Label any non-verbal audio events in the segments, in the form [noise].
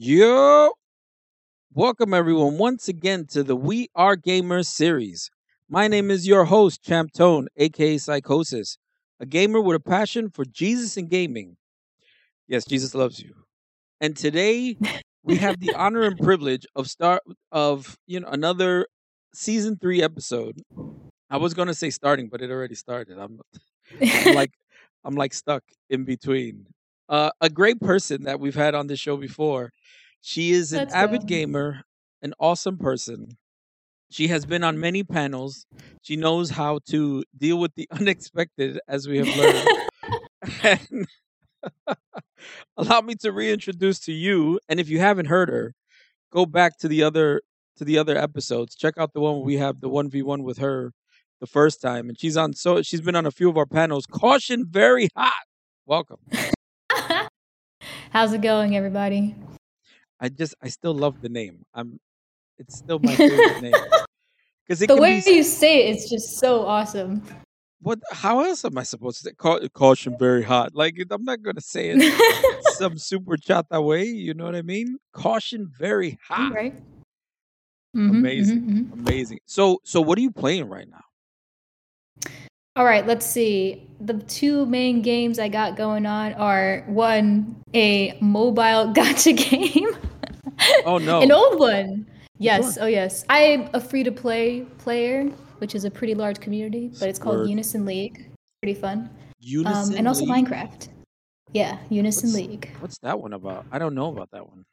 Yo, welcome everyone once again to the We Are Gamers series. My name is your host, Champ Tone, aka Psychosis, a gamer with a passion for Jesus and gaming. Yes, Jesus loves you. And today we have the [laughs] honor and privilege of start of you know another season three episode. I was gonna say starting, but it already started. I'm, I'm like I'm like stuck in between. Uh, a great person that we've had on the show before. She is an Let's avid go. gamer, an awesome person. She has been on many panels. She knows how to deal with the [laughs] unexpected, as we have learned. [laughs] [laughs] Allow me to reintroduce to you. And if you haven't heard her, go back to the other to the other episodes. Check out the one where we have the one v one with her the first time, and she's on. So she's been on a few of our panels. Caution, very hot. Welcome. [laughs] How's it going, everybody? I just I still love the name. I'm. It's still my favorite [laughs] name because The way be. you say it, it is just so awesome. What? How else am I supposed to say? Caution, very hot. Like I'm not gonna say it [laughs] some super chata way. You know what I mean? Caution, very hot. right? Mhm, Amazing. mhm, mhm. Amazing. So so what are you playing right now? All right, let's see. The two main games I got going on are one, a mobile [laughs] gacha game. Oh no. An old one. Yes, oh yes. I'm a free to play player, which is a pretty large community, but it's called Word. Unison League. Pretty fun. Unison Um, and also League? Minecraft. Yeah, Unison What's- League. What's that one about? I don't know about that one.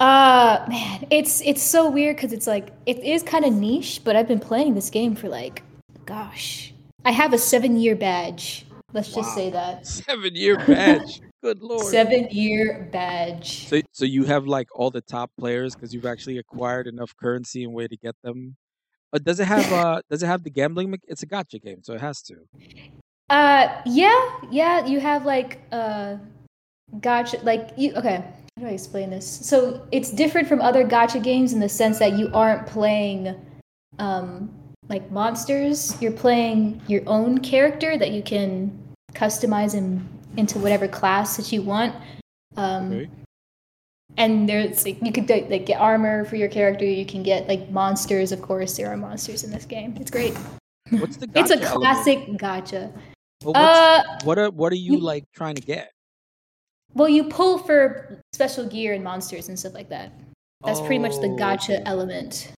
Uh man, it's it's so weird because it's like it is kind of niche, but I've been playing this game for like, gosh, I have a seven year badge. Let's just say that Seven year badge. Good lord. seven year badge. So so you have like all the top players because you've actually acquired enough currency and way to get them. Uh, does it have [laughs] uh does it have the gambling? mech- It's a gacha game, so it has to. Uh, yeah, yeah. You have like uh, gotcha. Like you. Okay, how do I explain this? So it's different from other gacha games in the sense that you aren't playing, um, like monsters. You're playing your own character that you can customize in, into whatever class that you want. Um, Okay. and there's like you could like get armor for your character. You can get like monsters. Of course, there are monsters in this game. It's great. What's the [laughs] It's a element? classic gacha. Well, Uh, what are what are you you- like trying to get? Well, you pull for special gear and monsters and stuff like that. That's pretty much the Oh, gotcha okay. element.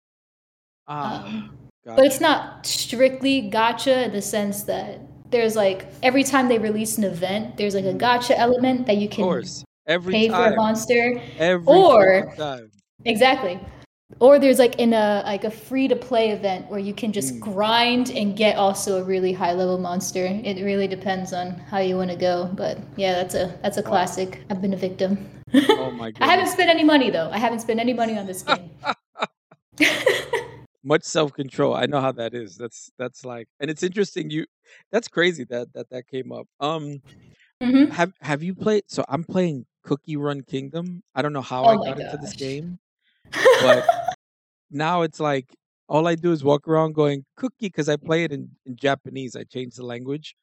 Ah, Um, gotcha. but it's not strictly gacha in the sense that there's like every time they release an event, there's like a gacha element that you of can course every pay for a monster. every or- time. Exactly. Or there's like in a like a free to play event where you can just Mm. grind and get also a really high level monster. It really depends on how you want to go. But yeah, that's a that's a classic. I've been a victim. Oh my god! [laughs] I haven't spent any money though. I haven't spent any money on this [laughs] game. [laughs] Much self control. I know how that is. That's that's like, and it's interesting. You, that's crazy that that that came up. Um, hmm have have you played? So I'm playing Cookie Run Kingdom. I don't know how Oh I got into this game. But [laughs] now it's like all I do is walk around going cookie because I play it in, in Japanese. I changed the language,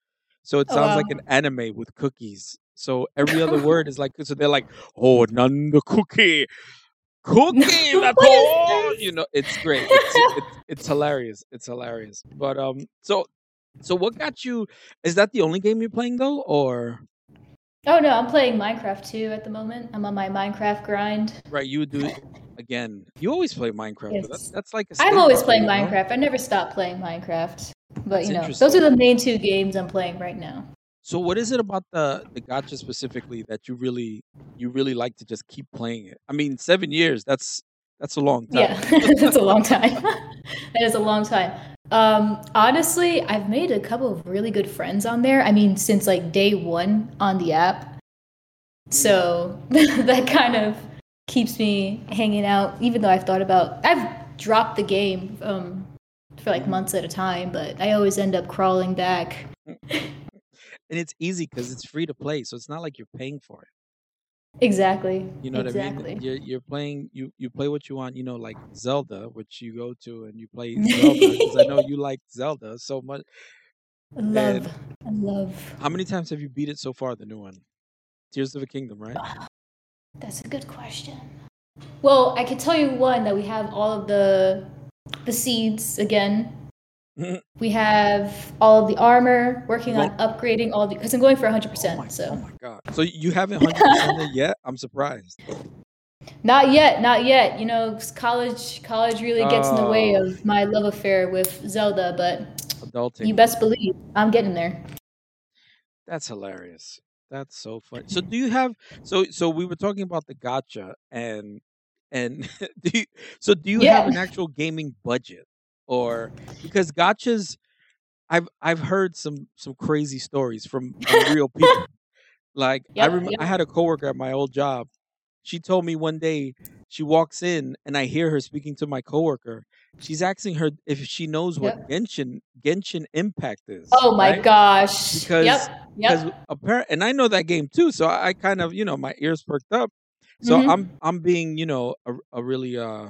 so it Oh, sounds like an anime with cookies. So every other [laughs] word is like so they're like oh none the cookie, [laughs] What is all you know. It's great. It's, it's it's hilarious. It's hilarious. But um, so so what got you? Is that the only game you're playing though, or oh no, I'm playing Minecraft too at the moment. I'm on my Minecraft grind. right? You would do it again. You always play Minecraft. But that's that's like a I'm always playing? Minecraft. I never stop playing Minecraft. But That's you know, those are the main two games I'm playing right now. So what is it about the the gacha specifically that you really you really like to just keep playing it? I mean, seven years that's that's a long time. Yeah, [laughs] that's a long time. [laughs] that is a long time. Um, honestly, I've made a couple of really good friends on there. I mean, since like day one on the app. So [laughs] that kind of keeps me hanging out, even though I've thought about I've dropped the game um, for like months at a time, but I always end up crawling back. And it's easy because it's free to play, so it's not like you're paying for it. Exactly. You know what I exactly. mean? You're you're playing you you play what you want. You know, like Zelda, which you go to and you play [laughs] Zelda because I know you like Zelda so much. I love, I love. How many times have you beat it so far? The new one, Tears of the Kingdom, right? Ah, that's a good question. Well, I can tell you one that we have all of the the seeds again. [laughs] We have all of the armor, working Well- on upgrading all the because I'm going for 100%. Oh my, so oh my god! So you haven't hundred percent yet? I'm surprised. not yet, not yet. You know, college college really gets in the way Oh. of my love affair with Zelda, but Adulting. you best believe I'm getting there. That's hilarious. That's so funny. So do you have so so we were talking about the gacha and and [laughs] do you so do you have an actual gaming budget or because gachas I've I've heard some some crazy stories from, from [laughs] real people. Like I remember yep. I had a coworker at my old job. She told me one day she walks in and I hear her speaking to my coworker. She's asking her if she knows what Genshin Genshin Impact is. Oh my right? gosh. Because- yep. Yep. apparent and I know that game too, so I, I kind of you know my ears perked up. So Mhm. I'm I'm being you know a, a really uh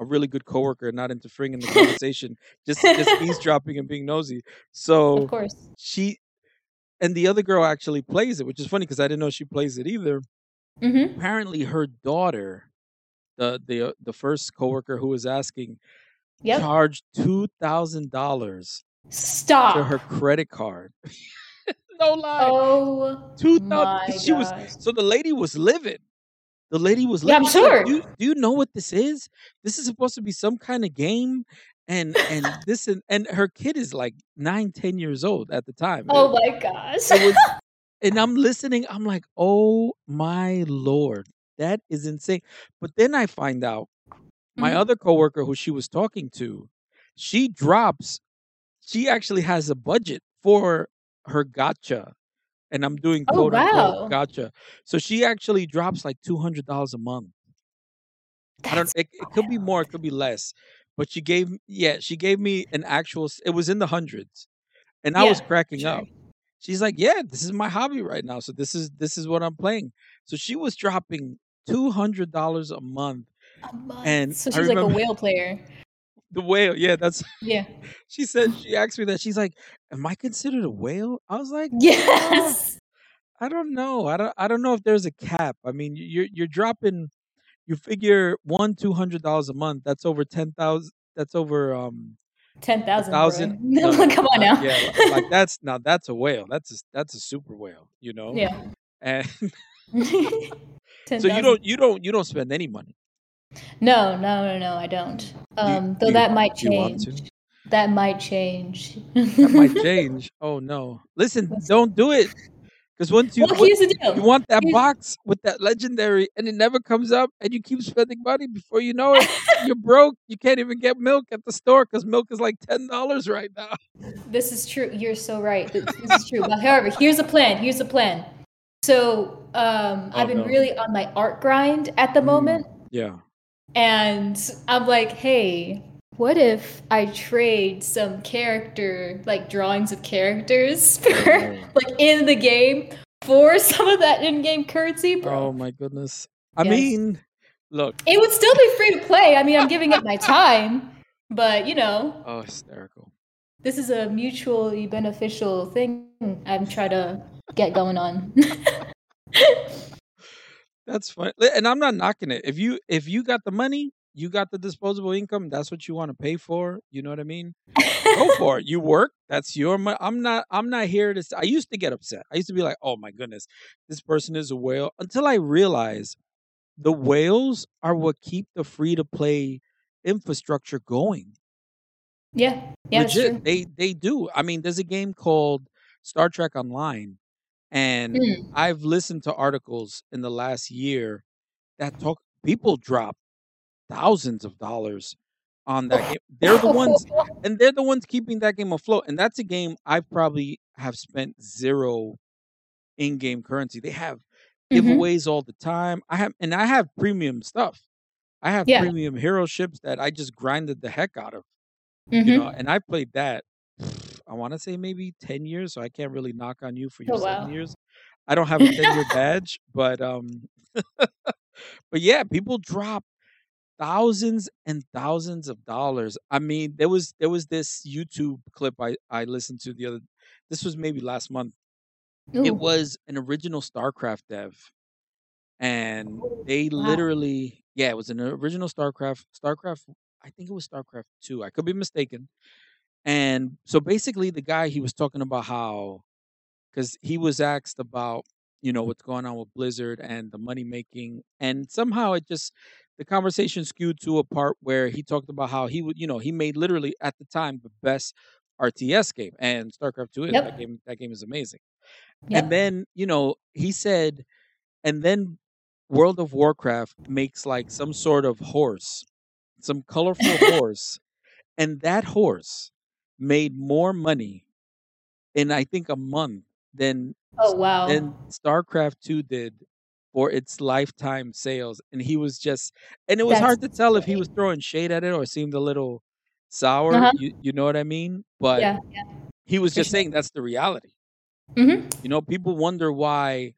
a really good coworker, not interfering in the conversation, just just [laughs] eavesdropping and being nosy. So Of course. she and the other girl actually plays it, which is funny because I didn't know she plays it either. Mm-hmm. Apparently, her daughter, the the uh, the first coworker who was asking, Yep. charged two thousand dollars Stop. to her credit card. [laughs] no lie. Oh two thousand. She was so the lady was livid. The lady was Yeah, I'm like, sure. Do you, do you know what this is? This is supposed to be some kind of game, and and [laughs] this and and her kid is like nine, ten years old at the time. Oh my gosh. Was, [laughs] and I'm listening. I'm like, oh my lord, that is insane. But then I find out my Mhm. other coworker who she was talking to, she drops. She actually has a budget for her gacha, and I'm doing Oh, quote wow. unquote gacha. So she actually drops like two hundred dollars a month. I don't. It, it could be more. It could be less. But she gave. Yeah, she gave me an actual. It was in the hundreds, and I was cracking sure. up. She's like, "Yeah, this is my hobby right now. So this is this is what I'm playing." So she was dropping two hundred dollars a month. A month. And so she's like a whale player. The whale. Yeah, that's. [laughs] Yeah. She said she asked me that. She's like, "Am I considered a whale?" I was like, Yes. I don't know. I don't. I don't know if there's a cap. I mean, you're you're dropping. You figure one two hundred dollars a month. That's over ten thousand. That's over um Ten thousand. thousand. [laughs] Come on now. Yeah, like that's now that's a whale. That's a, that's a super whale. You know. yeah. And [laughs] so you don't you don't you don't spend any money. No, no, no, no. I don't. Um, though do that might do you want change. That might change. That might [laughs] change. Oh no! Listen, don't do it. Because once you well, once here's the deal. you want that here's- box with that legendary, and it never comes up, and you keep spending money. Before you know it, [laughs] you're broke. You can't even get milk at the store because milk is like ten dollars right now. This is true. You're so right. This, this is true. But however, here's a plan. Here's a plan. So um, Oh, I've been no. really on my art grind at the Mm. moment, Yeah. And I'm like, hey, what if I trade some character, like drawings of characters, [laughs] for, Oh. like in the game for some of that in-game currency, bro? Oh my goodness. I Yes. mean, look. It would still be free to play. I mean, I'm [laughs] giving it my time, but you know, Oh, hysterical. this is a mutually beneficial thing I'm trying to get going on. [laughs] That's fine. And I'm not knocking it. If you if you got the money, you got the disposable income. That's what you want to pay for. You know what I mean? Go [laughs] for it. You work. That's your money. I'm not. I'm not here to. I used to get upset. I used to be like, "Oh my goodness, this person is a whale." Until I realized the whales are what keep the free to play infrastructure going. yeah, yeah, Legit, they they do. I mean, there's a game called Star Trek Online, and Mm. I've listened to articles in the last year that talk. People drop thousands of dollars on that game. They're the ones, [laughs] and they're the ones keeping that game afloat. And that's a game I probably have spent zero in-game currency. They have Mhm. giveaways all the time. I have, and I have premium stuff. I have Yeah. premium hero ships that I just grinded the heck out of Mhm. you know and i played that i want to say maybe 10 years so i can't really knock on you for your Oh, seven wow. years i don't have a [laughs] 10 year badge but um [laughs] but yeah people drop thousands and thousands of dollars i mean there was there was this youtube clip i i listened to the other this was maybe last month it was an original starcraft dev and they Wow. literally, yeah, it was an original StarCraft. StarCraft, I think it was StarCraft two. I could be mistaken. And so basically, the guy he was talking about how, because he was asked about you know what's going on with Blizzard and the money making, and somehow it just the conversation skewed to a part where he talked about how he would, you know, he made literally at the time the best RTS game, and StarCraft Two is that game. That game is amazing. And then you know he said, and then World of Warcraft makes like some sort of horse, some colorful [laughs] horse, and that horse made more money in I think a month than Oh wow. than StarCraft 2 did for its lifetime sales. And he was just and it was That's hard to tell if he was throwing shade at it or seemed a little sour. Uh-huh. You you know what I mean? But Yeah, yeah, he was for just sure. saying that's the reality. hmm You know, people wonder why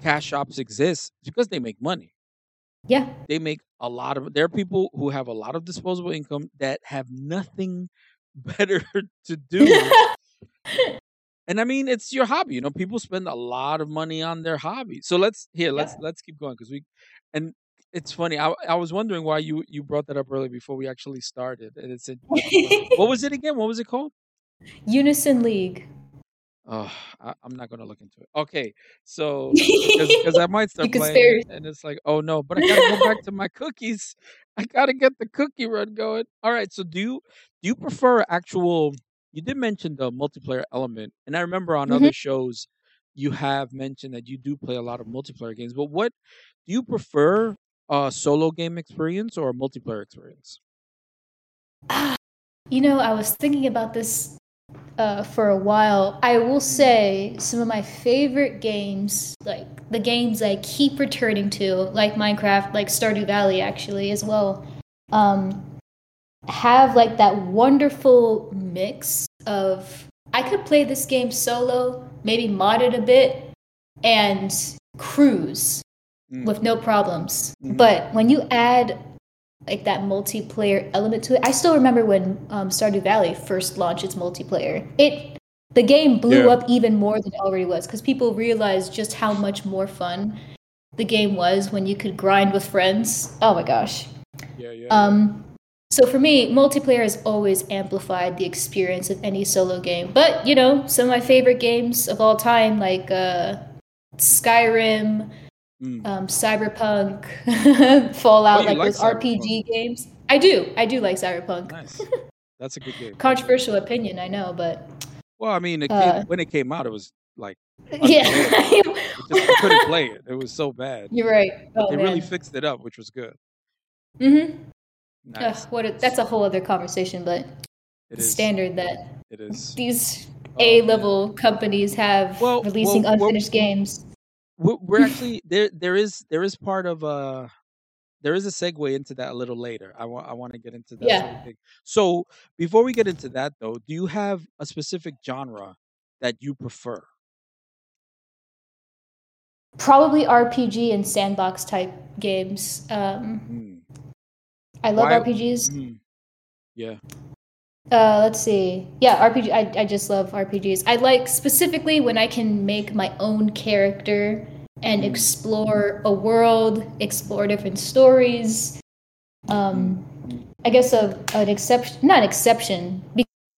cash shops exist It's because they make money. Yeah. They make a lot of there are people who have a lot of disposable income that have nothing [laughs] better to do [laughs] and I mean, it's your hobby. You know, people spend a lot of money on their hobby. So let's here, let's Yep. let's keep going because we and it's funny. I I was wondering why you you brought that up earlier before we actually started. And it's [laughs] a, what was it again? What was it called? Unison League. Oh, I, I'm not gonna look into it. Okay, so because I [laughs] might start playing it, and it's like, oh no, but I gotta go back to my cookies. [laughs] I gotta get the cookie run going. All right, so do you do you prefer actual? You did mention the multiplayer element, and I remember on hmm other shows you have mentioned that you do play a lot of multiplayer games. But what do you prefer? A solo game experience or a multiplayer experience? Ah, you know, I was thinking about this uh, for a while. I will say some of my favorite games, like the games I keep returning to, like Minecraft, like Stardew Valley, actually, as well, um, have like that wonderful mix of I could play this game solo, maybe mod it a bit, and cruise mm, with no problems. mhm. But when you add like that multiplayer element to it, I still remember when um, Stardew Valley first launched its multiplayer. It the game blew Yeah. up even more than it already was because people realized just how much more fun the game was when you could grind with friends. Oh my gosh. Yeah, yeah, yeah. Um, so for me, multiplayer has always amplified the experience of any solo game. But you know, some of my favorite games of all time, like uh, Skyrim, Mm. um, Cyberpunk, [laughs] Oh, Fallout, you like like those Cyberpunk? RPG games. I do. I do like Cyberpunk. Nice. [laughs] That's a good game. Controversial opinion, I know, but Well, I mean, it uh, when it came out, it was like [laughs] yeah. Just you couldn't play it. It was so bad. you're right. Oh they really fixed it up, which was good. Mm-hmm. Nice. what? A, that's a whole other conversation, but it is. standard that It is. these Oh. A-level companies have Well, releasing well, well, unfinished games. We're, [laughs] actually there. There is there is part of uh there is a segue into that a little later. I want I want to get into that. Yeah. can- so before we get into that though, do you have a specific genre that you prefer? Probably RPG and sandbox type games. Um, Mm. I love Why? RPGs. Mm. Yeah. Uh, let's see. Yeah, RPG. I, I just love RPGs. I like specifically when I can make my own character and explore a world, explore different stories. Um. I guess a, an exception, not an exception,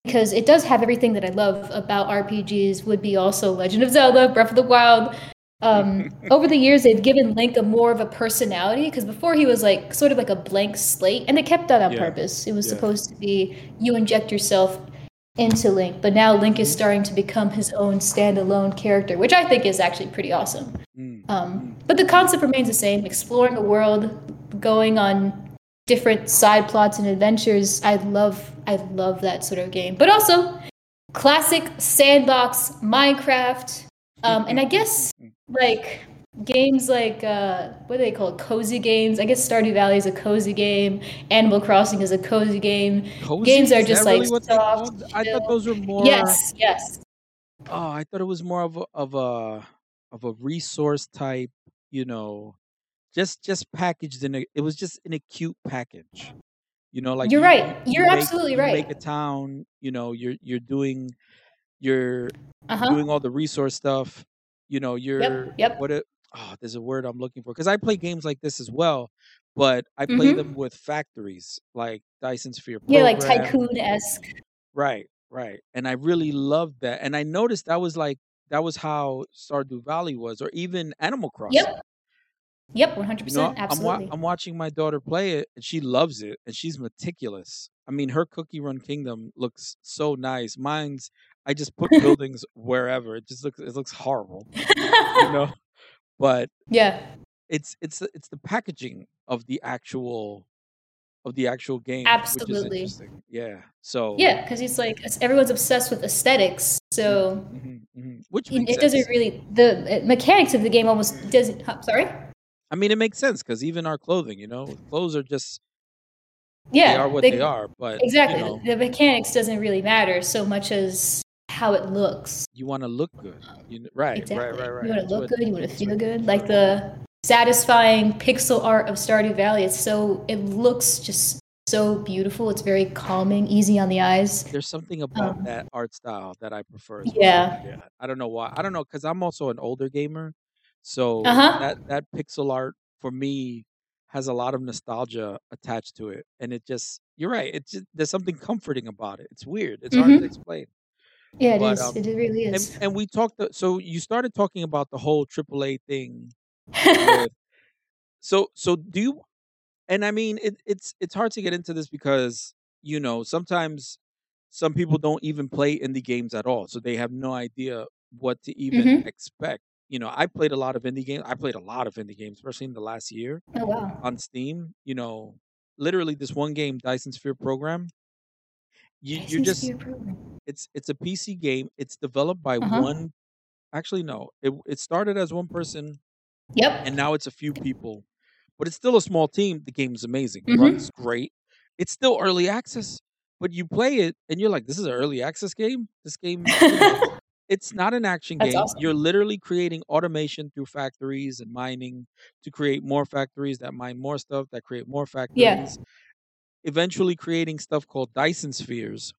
because it does have everything that I love about RPGs. Would be also Legend of Zelda, Breath of the Wild. Um, over the years, they've given Link a more of a personality because before he was like sort of like a blank slate, and they kept that on Yeah. purpose. It was Yeah. supposed to be you inject yourself into Link, but now Link is starting to become his own standalone character, which I think is actually pretty awesome. Mm. Um, but the concept remains the same: exploring a world, going on different side plots and adventures. I love, I love that sort of game. But also, classic sandbox Minecraft, um, and I guess like games like uh, what do they called? Cozy games. I guess Stardew Valley is a cozy game. Animal Crossing is a cozy game. Cozy? Games are just that really like soft. I thought those were more. Yes, yes. Oh, I thought it was more of a of a of a resource type. You know, just just packaged in a. It was just in a cute package. You know, like You're you, right. you, you You're make absolutely you right. make a town. You know, you're you're doing you're Uh huh. doing all the resource stuff. You know, you're Yep. Yep. what it. oh, there's a word I'm looking for because I play games like this as well, but I play Mm-hmm. them with factories like Dyson Sphere Yeah, like tycoon esque. Right, right. And I really loved that. And I noticed that was like that was how Stardew Valley was, or even Animal Crossing. Yep. Yep, one hundred You know, percent. I'm wa- Absolutely. I'm watching my daughter play it, and she loves it, and she's meticulous. I mean, her Cookie Run Kingdom looks so nice. Mine's I just put [laughs] buildings wherever. It just looks it looks horrible, you [laughs] know. But yeah. it's it's it's the packaging of the actual of the actual game, which is Absolutely. Yeah. So Yeah, because it's like everyone's obsessed with aesthetics, so mhm, mhm. which it, it doesn't really the mechanics of the game almost doesn't. huh, sorry. I mean, it makes sense because even our clothing, you know, clothes are just yeah, they are what they- they are. But exactly. you know, The mechanics doesn't really matter so much as how it looks. you want to look good. You right, Exactly. right, right, right. You want to look good. You want to feel good. Like the satisfying pixel art of Stardew Valley. It's so it looks just so beautiful. It's very calming, easy on the eyes. There's something about Um, that art style that I prefer. Well. Yeah. Yeah. I don't know why. I don't know because I'm also an older gamer, so Uh-huh. that that pixel art for me has a lot of nostalgia attached to it, and it just you're right. It's just, there's something comforting about it. It's weird. It's hard Mhm. to explain. Yeah, it But, is. um, it really And is. and we talked. So you started talking about the whole AAA thing [laughs] with so so do you and i mean it, it's it's hard to get into this because you know sometimes some people don't even play indie games at all so they have no idea what to even Mhm. expect you know i played a lot of indie games i played a lot of indie games especially in the last year oh wow. on steam you know literally this one game dyson sphere program you, you're just it's it's a pc game it's developed by Uh-huh. one actually no it, it started as one person Yep. and now it's a few people, but it's still a small team. The game's amazing, Mhm. runs great. It's still early access, but you play it and you're like, "This is an early access game." This game." [laughs] it's not an action That's game. awesome. You're literally creating automation through factories and mining to create more factories that mine more stuff that create more factories. Yeah. Eventually, creating stuff called Dyson spheres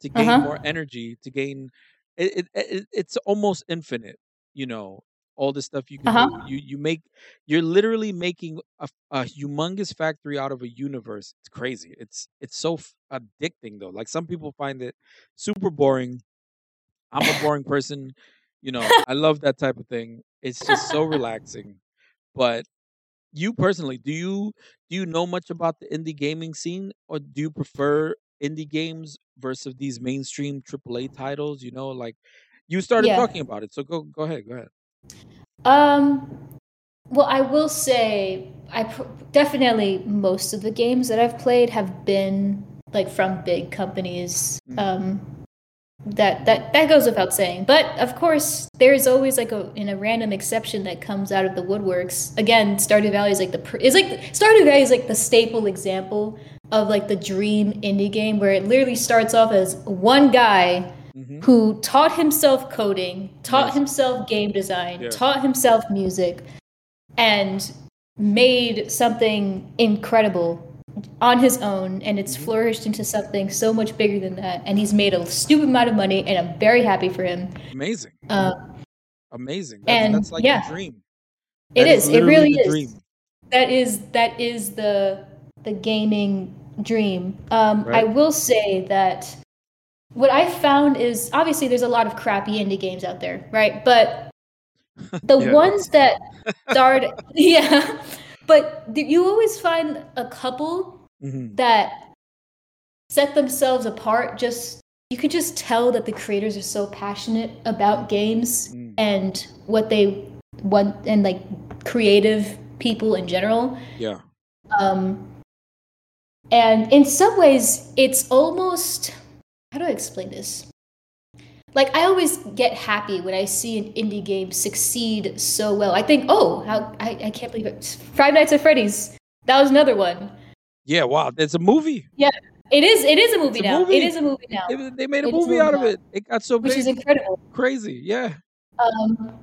to gain Uh-huh. more energy. To gain, it, it, it it's almost infinite. You know, all the stuff you can Uh-huh. do. You you make you're literally making a, a humongous factory out of a universe. It's crazy. It's it's so f- addicting though. Like some people find it super boring. I'm a boring [laughs] person. You know, I love that type of thing. It's just so [laughs] relaxing. But you personally, do you do you know much about the indie gaming scene, or do you prefer indie games versus these mainstream AAA titles? You know, like you started Yeah. talking about it, so go go ahead, go ahead. Um, well, I will say, I pr- definitely most of the games that I've played have been like from big companies. Mm. Um, that that that goes without saying. But of course, there's always like a in a random exception that comes out of the woodworks. Again, Stardew Valley is like the pr- is like Stardew Valley is like the staple example of like the dream indie game where it literally starts off as one guy hmm who taught himself coding, taught Amazing. himself game design, Yeah. taught himself music, and made something incredible on his own. And it's Mhm. flourished into something so much bigger than that. And he's made a stupid amount of money, and I'm very happy for him. Amazing, Uh, amazing. That's, and, that's like yeah. the dream. it That is. It really is. dream. That is that is the the gaming dream. Um, I will say that what I found is obviously there's a lot of crappy indie games out there, right? But [laughs] the Yeah. ones that start, [laughs] yeah, but you always find a couple hmm that set themselves apart. Just you could just tell that the creators are so passionate about games Mm. and what they want, and like creative people in general. Yeah. Um, and in some ways, it's almost how do I explain this? Like I always get happy when I see an indie game succeed so well. I think, oh, how I, I can't believe it. Five Nights at Freddy's. That was another one. Yeah. Wow. it's a movie. Yeah, it is. It is a movie It's a now. movie. It is a movie now, They, they made a It is a movie out of it. It got so big. which big. is incredible. Crazy. Yeah. um,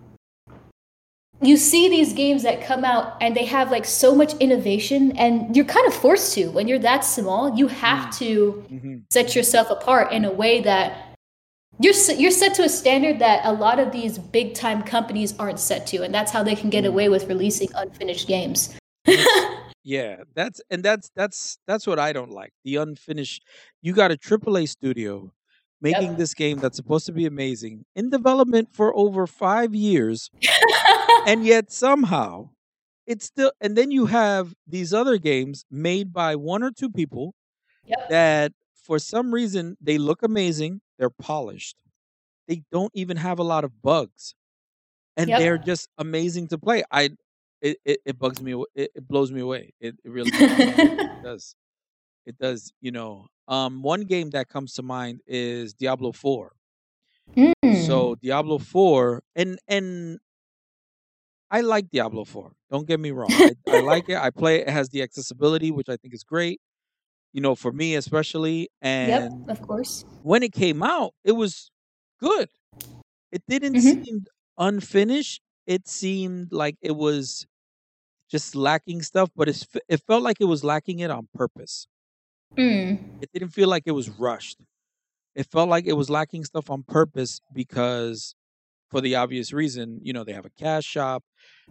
you see these games that come out and they have like so much innovation and you're kind of forced to when you're that small you have Mm. to hmm set yourself apart in a way that you're you're set to a standard that a lot of these big time companies aren't set to, and that's how they can get Mm. away with releasing unfinished games. [laughs] Yeah, that's and that's that's that's what I don't like. The unfinished. You got a AAA studio making Yep. this game that's supposed to be amazing in development for over five years, and [laughs] yet somehow it's still. And then you have these other games made by one or two people yep. that, for some reason, they look amazing. They're polished. They don't even have a lot of bugs, and they're just amazing to play. I. It, it, it bugs me. It, it blows me away. It, it really does. It [laughs] does. It does. You know, um, one game that comes to mind is Diablo Four. Mm. So Diablo Four, and and I like Diablo Four. Don't get me wrong. I, I like it. I play it. It has the accessibility, which I think is great. You know, for me especially. Yep, And of course. when it came out, it was good. It didn't hmm seem unfinished. It seemed like it was just lacking stuff, but it's, it felt like it was lacking it on purpose. Mm. It didn't feel like it was rushed. It felt like it was lacking stuff on purpose because, for the obvious reason, you know, they have a cash shop.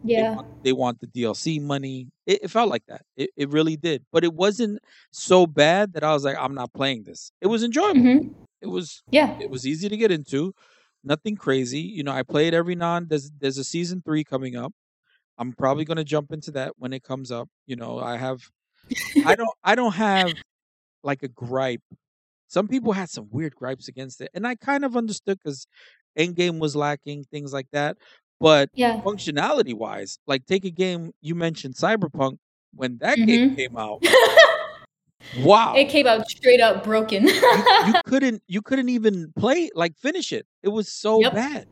They Yeah. want they want the DLC money. It, it felt like that. It, it really did. But it wasn't so bad that I was like, I'm not playing this. It was enjoyable. hmm It was Yeah. it was easy to get into. Nothing crazy. You know, I play it every non. there's there's a season three coming up. I'm probably gonna jump into that when it comes up. You know, I have I don't I don't have like a gripe. Some people had some weird gripes against it, and I kind of understood because Endgame was lacking, things like that. But Yeah. functionality wise, like take a game you mentioned Cyberpunk when that game hmm came out. [laughs] Wow. It came out straight up broken. You you [laughs] couldn't you couldn't even play like finish it. It was so Yep. bad.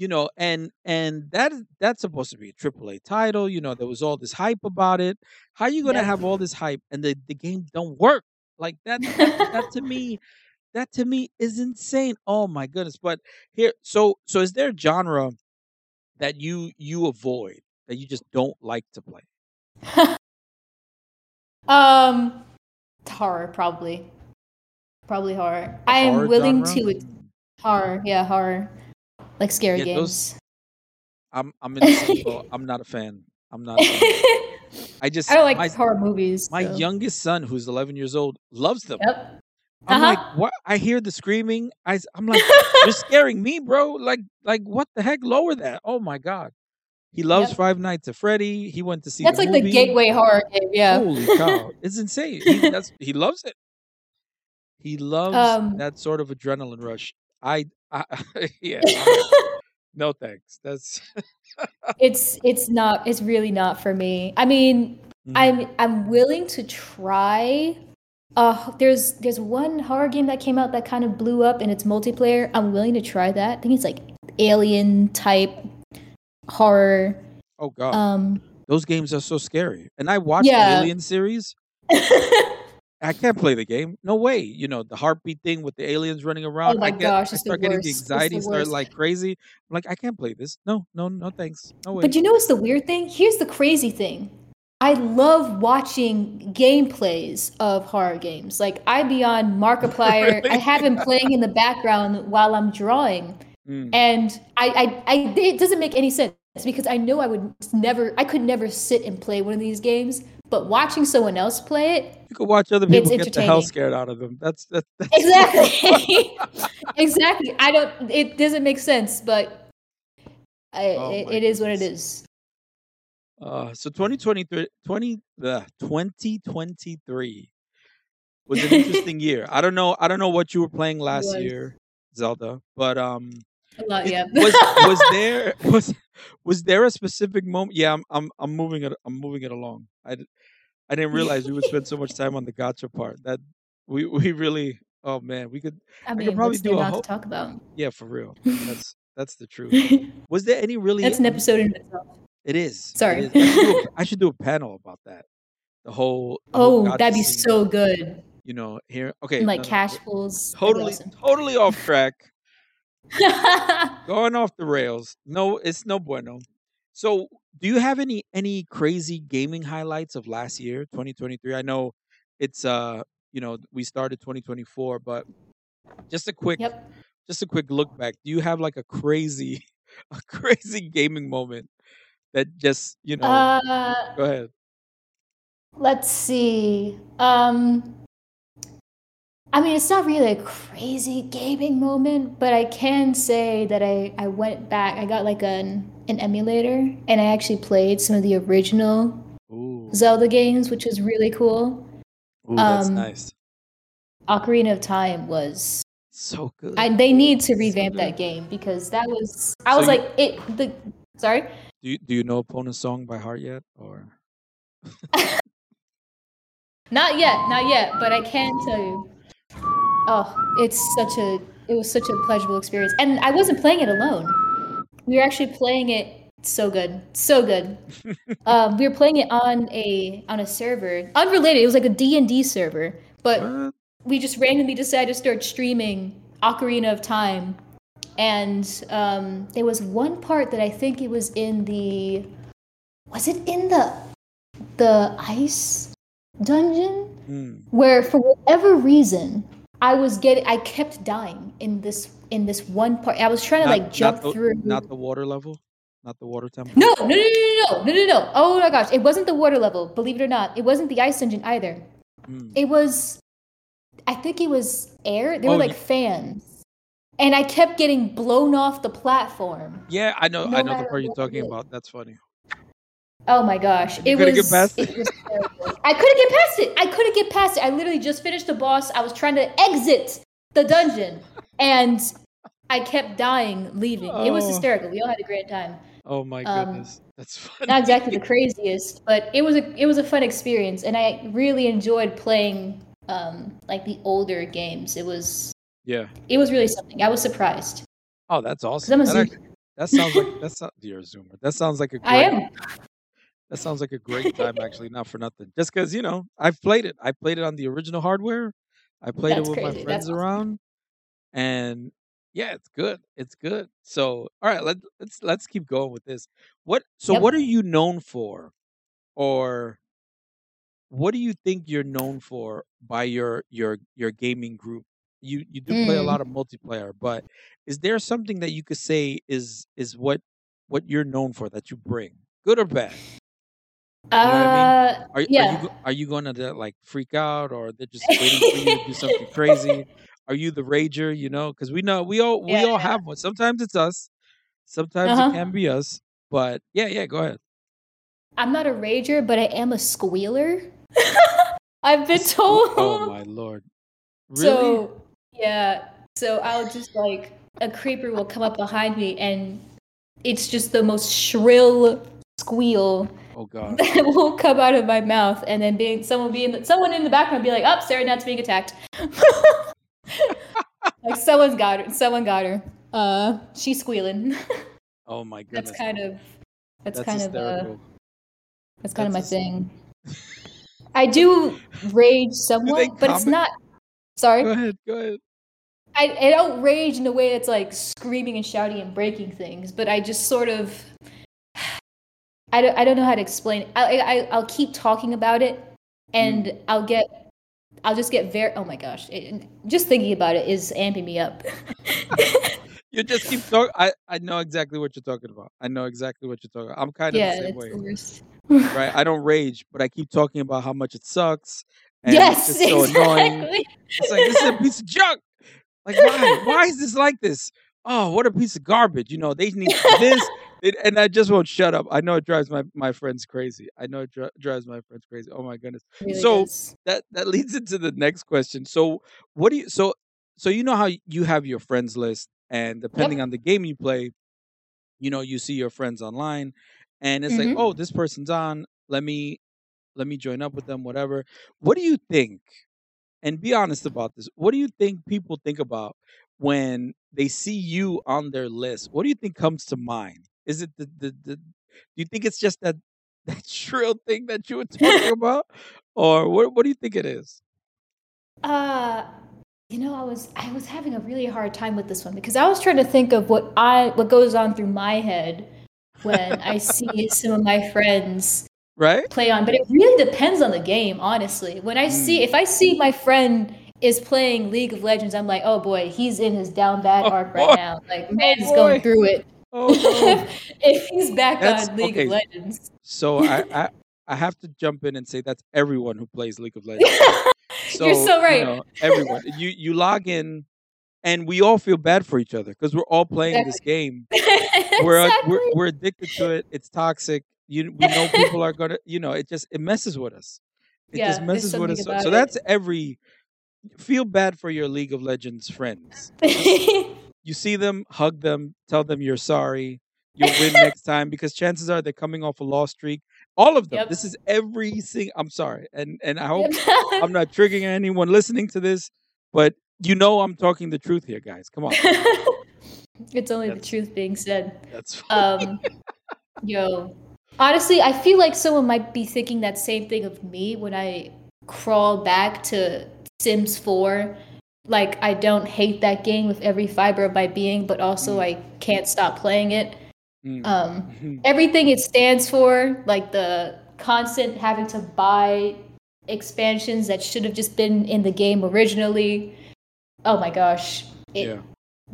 You know, and and that that's supposed to be a triple A title. You know, there was all this hype about it. How you gonna Yep. have all this hype and the, the game don't work? Like that that that to [laughs] me that to me is insane. Oh my goodness. But here so so is there a genre that you you avoid that you just don't like to play? [laughs] um, horror probably, probably horror. I am willing genre? to horror. Yeah, horror, like scary Yeah, those games. I'm I'm in the same. I'm not a fan. I'm not. I [laughs] I just don't like my horror movies. my So. youngest son who's 11 years old loves them. Yep. I'm Uh like, what? I hear the screaming. I'm like, you're [laughs] scaring me, bro. Like like what the heck? Lower that. Oh my god. He loves Yep. Five Nights at Freddy. He went to see That's the like the gateway horror game. Yeah. Holy cow. It's insane. He that's he loves it. He [laughs] loves Um. that sort of adrenaline rush. I, I [laughs] yeah, no thanks. That's it's it's not. It's really not for me. I mean, Mhm. I'm I'm willing to try. Uh, there's there's one horror game that came out that kind of blew up and it's multiplayer. I'm willing to try that. I think it's like alien type horror. oh god. Um, Those games are so scary. And I watched the. Alien series. [laughs] I can't play the game. No way. You know, the heartbeat thing with the aliens running oh around. I my get gosh, I it's the start getting the anxiety, the start like crazy. I'm like, I can't play this. No, no, no thanks. No way. But you know what's the weird thing? Here's the crazy thing. I love watching gameplays of horror games. Like I be on Markiplier. [laughs] I have him playing in the background while I'm drawing. Mm. And I, I, I it doesn't make any sense because I know I would never I could never sit and play one of these games. But watching someone else play it, You could watch other people get the hell scared out of them. That's that's, [laughs] that's Exactly. [laughs] exactly. I don't it doesn't make sense, but I, oh it, it is what it goodness. is. Uh so 2023 20 the 2023 was an [laughs] interesting year. I don't know I don't know what you were playing last year, Zelda, but um a lot, it yeah. was was [laughs] there [laughs] was was there a specific moment yeah i'm i'm, I'm moving it i'm moving it along I I didn't realize we would spend so much time on the gacha part that we we really oh man we could I i could mean, probably what's there do a not to whole talk about? yeah for real that's that's the truth was there any really That's an episode in itself. It is Sorry. is I should, do a, [laughs] I should do a panel about that the whole the Oh, gacha that'd be so good. you know here okay And like no, no, cash to- pools. Totally awesome. totally off track [laughs] going off the rails. No, it's no bueno. So, do you have any any crazy gaming highlights of last year, 2023? I know it's uh, you know, we started 2024, but just a quick yep. just a quick look back. Do you have like a crazy, [laughs] a crazy gaming moment that just you know? Uh, go ahead. let's see. Um, I mean, it's not really a crazy gaming moment, but I can say that I, I went back. I got like an an emulator, and I actually played some of the original Ooh, Zelda games, which was really cool. ooh, that's Um, nice. Ocarina of Time was. So good. I, they need to revamp good. that game because that was. I So was you- like it. The sorry. Do you do you know Epona song by heart yet, or? [laughs] Not yet, not yet, but I can tell you. Oh, it's such a it was such a pleasurable experience. And I wasn't playing it alone. We were actually playing it so good. So good. [laughs] um, we were playing it on a on a server. Unrelated, it was like a D&D server, but What? we just randomly decided to start streaming Ocarina of Time. And um, there was one part that I think it was in the was it in the the ice dungeon Hmm. where for whatever reason I was getting I kept dying in this in this one part. I was trying to like jump not the, through Not the water level, not the water temple. no, no, no, no, no, no, no, no. Oh my gosh, it wasn't the water level. Believe it or not, it wasn't the ice dungeon either. Hmm. It was, I think it was air. They were Oh, like y- fans, and I kept getting blown off the platform. Yeah, I know. No I know the part you're talking about. That's funny. Oh my gosh, You it couldn't get was. past it it? was. I couldn't get past it. I couldn't get past it. I literally just finished the boss. I was trying to exit the dungeon, and I kept dying, leaving. It was Oh. hysterical. We all had a great time. Oh my Um, goodness, that's funny. not exactly the craziest, but it was a it was a fun experience, and I really enjoyed playing um, like the older games. It was yeah. it was really something. I was surprised Oh, that's awesome. That, Zoom- act- that sounds like that's not you're a zoomer. That sounds like a great. I am. That sounds like a great [laughs] time, actually. Not for nothing. Just because you know, I've played it. I played it on the original hardware. I played That's it with my friends That's awesome. around, and yeah, it's good. It's good. So, all right, let, let's let's keep going with this. What? So, Yep. what are you known for, or what do you think you're known for by your your your gaming group? You you do play a Mm. lot of multiplayer, but is there something that you could say is is what what you're known for that you bring, good or bad? know what I mean? Uh, Are, are you yeah. are you going to like freak out, or they're just waiting for you to do something [laughs] crazy? Are you the rager? You know, because we know we all we Yeah, all have one. Sometimes it's us, sometimes Uh-huh. it can be us. But yeah, yeah, go ahead. I'm not a rager, but I am a squealer. [laughs] I've been Sque- told. Oh my lord! Really? So yeah, so I'll just like a creeper will come up behind me, and it's just the most shrill squeal oh [laughs] god! that will come out of my mouth, and then being someone be in the, someone in the background be like, "Up, oh, Sarah Nat's being attacked." [laughs] like someone's got her. Someone got her. Uh, she's squealing. [laughs] Oh my god that's kind of that's, That's kind of uh, that's kind of my That's thing. I do rage somewhat, but it's not. Sorry. Go ahead. Go ahead. I, I don't rage in a way that's like screaming and shouting and breaking things, but I just sort of [sighs] I don't, I don't know how to explain it. I, I I'll keep talking about it and Mm. I'll get I'll just get very oh my gosh it, just thinking about it is amping me up. [laughs] You just keep talking. I I know exactly what you're talking about. I know exactly what you're talking. about. I'm kind of yeah, the same way, the worst. right? I don't rage, but I keep talking about how much it sucks. And yes, it's [laughs] just so annoying. exactly. It's like this is a piece of junk. Like why? Why is this like this? Oh, what a piece of garbage! You know they need this, it, and I just won't shut up. I know it drives my my friends crazy. I know it dri- drives my friends crazy. Oh my goodness. Really So- does. That that leads [laughs] into the next question. So what do you so so you know how you have your friends list, and depending on the game you play, you know you see your friends online, and it's Mhm. like oh this person's on. Let me let me join up with them. Whatever. What do you think? And be honest about this. What do you think people think about when they see you on their list? What do you think comes to mind? Is it the the, the do you think it's just that [laughs] that shrill thing that you were talking [laughs] about, or what? What do you think it is? Uh you know, I was I was having a really hard time with this one because I was trying to think of what I what goes on through my head when I [laughs] see some of my friends Right? play on, but it really depends on the game, honestly. When I see mm. if I see my friend is playing League of Legends, I'm like, oh boy, he's in his down bad Oh, arc boy. right now. Like, man's oh, boy. going through it. Oh no. [laughs] if he's back That's- on League okay. of Legends. so [laughs] I, I I have to jump in and say that's everyone who plays League of Legends. [laughs] You're so you right. know, everyone. You you log in, and we all feel bad for each other because we're all playing this game. We're, exactly. we're we're addicted to it. It's toxic. You we know [laughs] people are gonna. You know, it just it messes with us. It Yeah, just messes with us. So, so that's every. Feel bad for your League of Legends friends. [laughs] You see them, hug them, tell them you're sorry. You'll win next time because chances are they're coming off a loss streak. All of them. Yep. This is every single. I'm sorry, and and I hope [laughs] I'm not triggering anyone listening to this, but you know I'm talking the truth here, guys. Come on, it's only the truth being said. that's Um, yo, honestly, I feel like someone might be thinking that same thing of me when I crawl back to Sims 4. Like, I don't hate that game with every fiber of my being, but also Mm. I can't stop playing it. Mm. Um, [laughs] everything it stands for, like the constant having to buy expansions that should have just been in the game originally. Oh my gosh. It, yeah,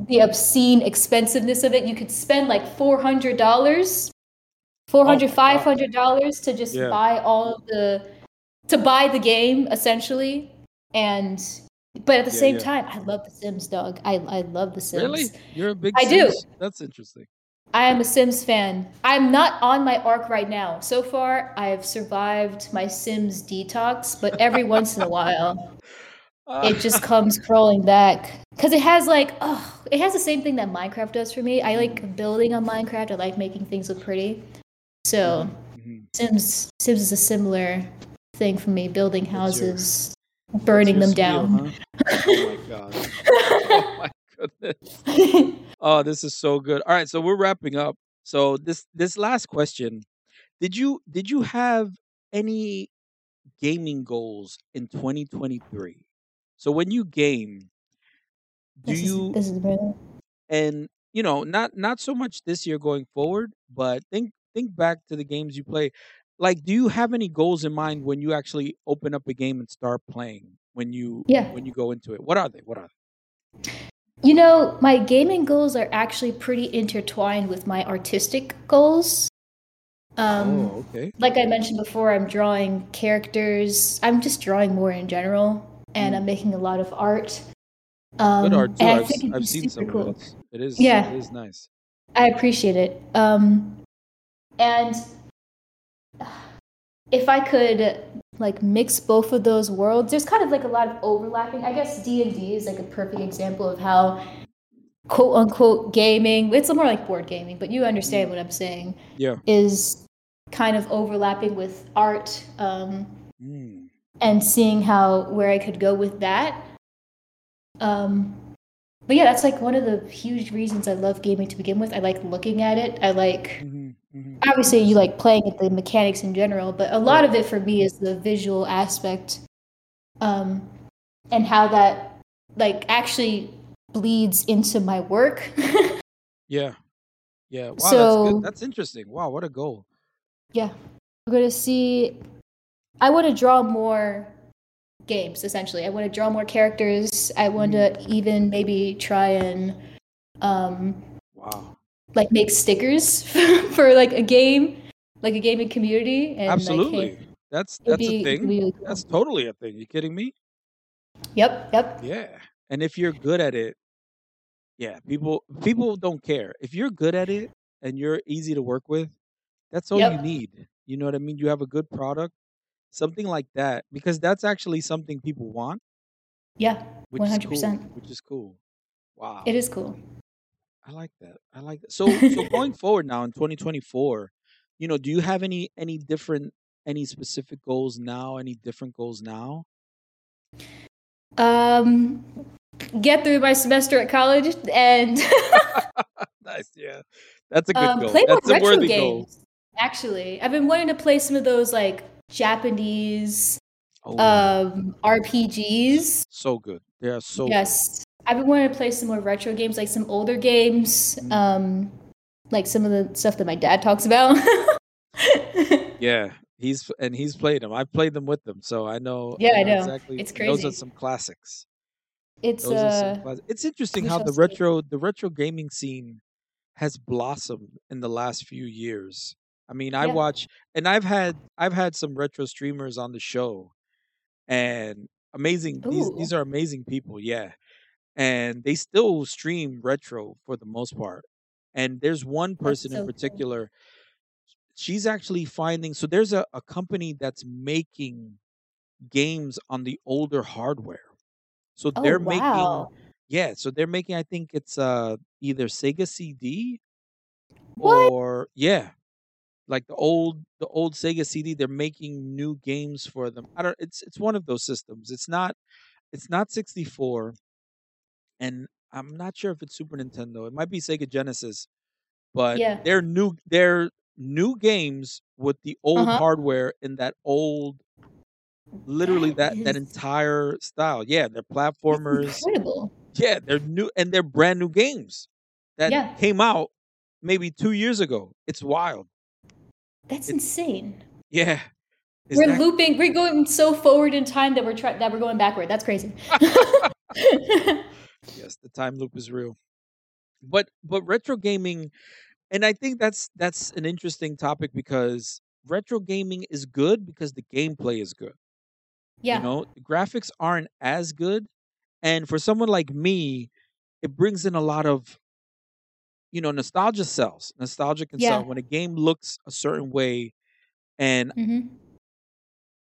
the obscene expensiveness of it. You could spend like four Oh hundred dollars, four hundred, Oh my five God. hundred dollars to just Yeah. buy all of the to buy the game essentially. And but at the Yeah, same yeah. time, I love the Sims, dog. I I love the Sims. really? You're a big. I do. That's interesting. I am a Sims fan. I'm not on my arc right now. So far, I've survived my Sims detox, but every once in a while, [laughs] it just comes crawling back because it has like oh it has the same thing that minecraft does for me i like building on minecraft i like making things look pretty so Mhm. sims sims is a similar thing for me building That's your- houses burning them your down huh? Oh my god. [laughs] Oh my goodness. [laughs] Oh, this is so good. All right, so we're wrapping up. So this this last question, did you did you have any gaming goals in 2023? So when you game, do this, you is, this is really and you know not not so much this year going forward, but think think back to the games you play. Like, do you have any goals in mind when you actually open up a game and start playing? When you Yeah. when you go into it, what are they? What are they? you know my gaming goals are actually pretty intertwined with my artistic goals um oh, okay. like I mentioned before, I'm drawing characters. I'm just drawing more in general, and Mm. I'm making a lot of art. Um, Good art too. I've, I've seen some cool. of it. It is. Yeah. It is nice. I appreciate it. Um, and if I could like mix both of those worlds, there's kind of like a lot of overlapping. I guess D and D is like a perfect example of how quote unquote gaming. It's more like board gaming, but you understand what I'm saying. Yeah. Is kind of overlapping with art. Um, Mm. and seeing how where I could go with that. Um, but yeah, that's like one of the huge reasons I love gaming to begin with. I like looking at it. I like Mhm, mhm. obviously you like playing at the mechanics in general, but a lot of it for me is the visual aspect, um, and how that like actually bleeds into my work. [laughs] Yeah. Yeah. Wow, that's So- good. That's interesting. Wow, what a goal. yeah, I'm gonna see. I want to draw more games. Essentially, I want to draw more characters. I want to even maybe try and um, Wow. Like make stickers [laughs] for like a game, like a gaming community. And Absolutely. Like, hey, That's that's be- a thing. really cool. That's totally a thing. You kidding me? Yep. Yep. Yeah. And if you're good at it, yeah, people people don't care. If you're good at it and you're easy to work with, that's all you need. You know what I mean? You have a good product, something like that, because that's actually something people want, Yeah. is cool. 100%. Which is cool. Wow. It is cool. I like that. I like that. So so going [laughs] forward now in 2024, you know, do you have any any different any specific goals now? Any different goals now? Um, get through my semester at college and [laughs] nice, yeah. That's a good um, goal. play more That's a retro worthy goal. games. Actually, I've been wanting to play some of those like Japanese Oh, um RPGs. so good. They are so yes, I've been wanting to play some more retro games, like some older games, Mm. um, like some of the stuff that my dad talks about. [laughs] Yeah. He's and he's played them. I've played them with them, so I know. Yeah, I know know. exactly. It's Those are some classics. It's Those are some uh class- It's interesting how the retro the retro gaming scene has blossomed in the last few years. I mean, I Yeah. watch and I've had I've had some retro streamers on the show and amazing these these are amazing people, yeah. And they still stream retro for the most part. And there's one person in so cool. particular she's actually finding so there's a, a company that's making games on the older hardware. So Oh they're making wow. yeah, so they're making I think it's uh either Sega CD What? or yeah, like the old the old Sega CD they're making new games for them. I don't it's it's one of those systems. It's not it's not 64 and I'm not sure if it's Super Nintendo. It might be Sega Genesis, but Yeah. they're new they're new games with the old Uh-huh. hardware in that old literally That that that entire style. Yeah, they're platformers. incredible. Yeah, they're new and they're brand new games that Yeah. came out maybe 2 years ago. It's wild. That's It's insane. yeah. Is We're that looping. We're going so forward in time that we're trying that we're going backward. That's crazy. [laughs] [laughs] [laughs] Yes, the time loop is real. But but retro gaming and I think that's that's an interesting topic because retro gaming is good because the gameplay is good. Yeah. You yeah. know, the graphics aren't as good and for someone like me, it brings in a lot of you know, nostalgia sells. Nostalgia can sell when a game looks a certain way and Mm-hmm.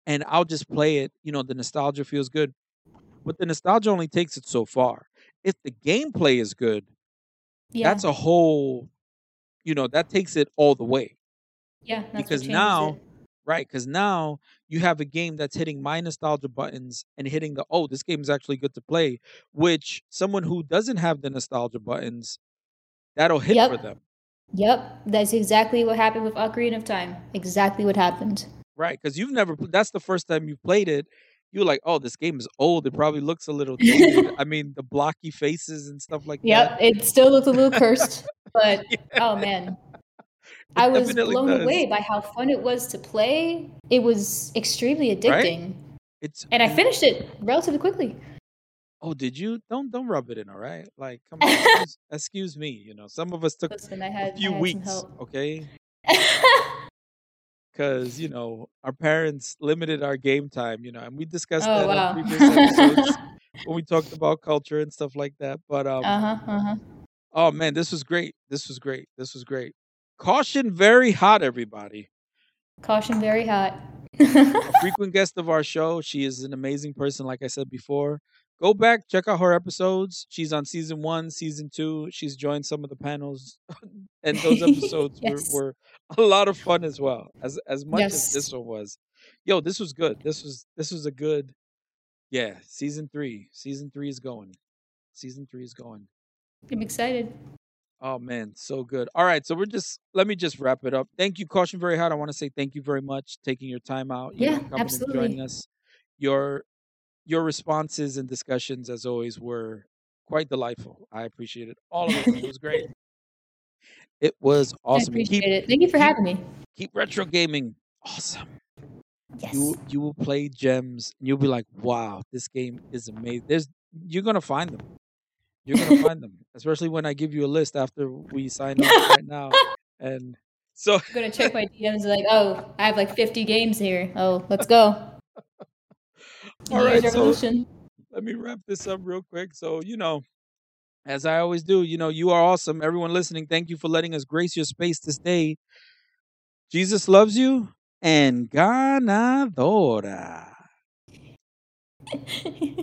and I'll just play it, you know, the nostalgia feels good. But the nostalgia only takes it so far. If the gameplay is good, Yeah. that's a whole, you know, that takes it all the way. Yeah. That's Because now, it. right, because now you have a game that's hitting my nostalgia buttons and hitting the, oh, this game is actually good to play, which someone who doesn't have the nostalgia buttons, that'll hit for them. Yep. That's exactly what happened with Ocarina of Time. Exactly what happened. Right, because you've never. That's the first time you played it. You're like, oh, this game is old. It probably looks a little. [laughs] I mean, the blocky faces and stuff like that. Yep. It still looks a little cursed, but [laughs] Yeah, oh man. [laughs] it I was blown does. away by how fun it was to play. It was extremely addicting. Right? It's And I finished it relatively quickly. oh, did you? Don't don't rub it in, all right? Like, come on, excuse, excuse me. You know, some of us took Listen, had I few weeks, okay? Because you know our parents limited our game time. You know, and we discussed oh that wow. previous episodes [laughs] when we talked about culture and stuff like that. But um, uh-huh, uh-huh. oh man, this was great. This was great. This was great. Caution, very hot, everybody. Caution very hot. a frequent guest of our show. She is an amazing person, like I said before. Go back, check out her episodes. She's on season one, season two. She's joined some of the panels, [laughs] and those [laughs] episodes were, yes. were a lot of fun as well. As as much as this one was, yo, this was good. This was this was a good, yeah. Season three, season three is going. Season three is going. I'm excited. Oh man, so good. All right, so we're just let me just wrap it up. Thank you, Caution Very Hot. I want to say thank you very much taking your time out, you Yeah, coming and joining us. Your your responses and discussions, as always, were quite delightful. I appreciate it. All of it. It was great. [laughs] It was awesome. And appreciate keep it. Thank you for keep having me. keep retro gaming. Awesome. You Yes. you will play gems and you'll be like, wow, this game is amazing. There's you're gonna find them. You're gonna [laughs] find them, especially when I give you a list after we sign off [laughs] right now. And so, I'm gonna check my DMs like, oh, I have like 50 games here. Oh, let's go. All right, so let me wrap this up real quick. So, you know, as I always do, you know, you are awesome. Everyone listening, thank you for letting us grace your space this day. Jesus loves you and ganadora. [laughs]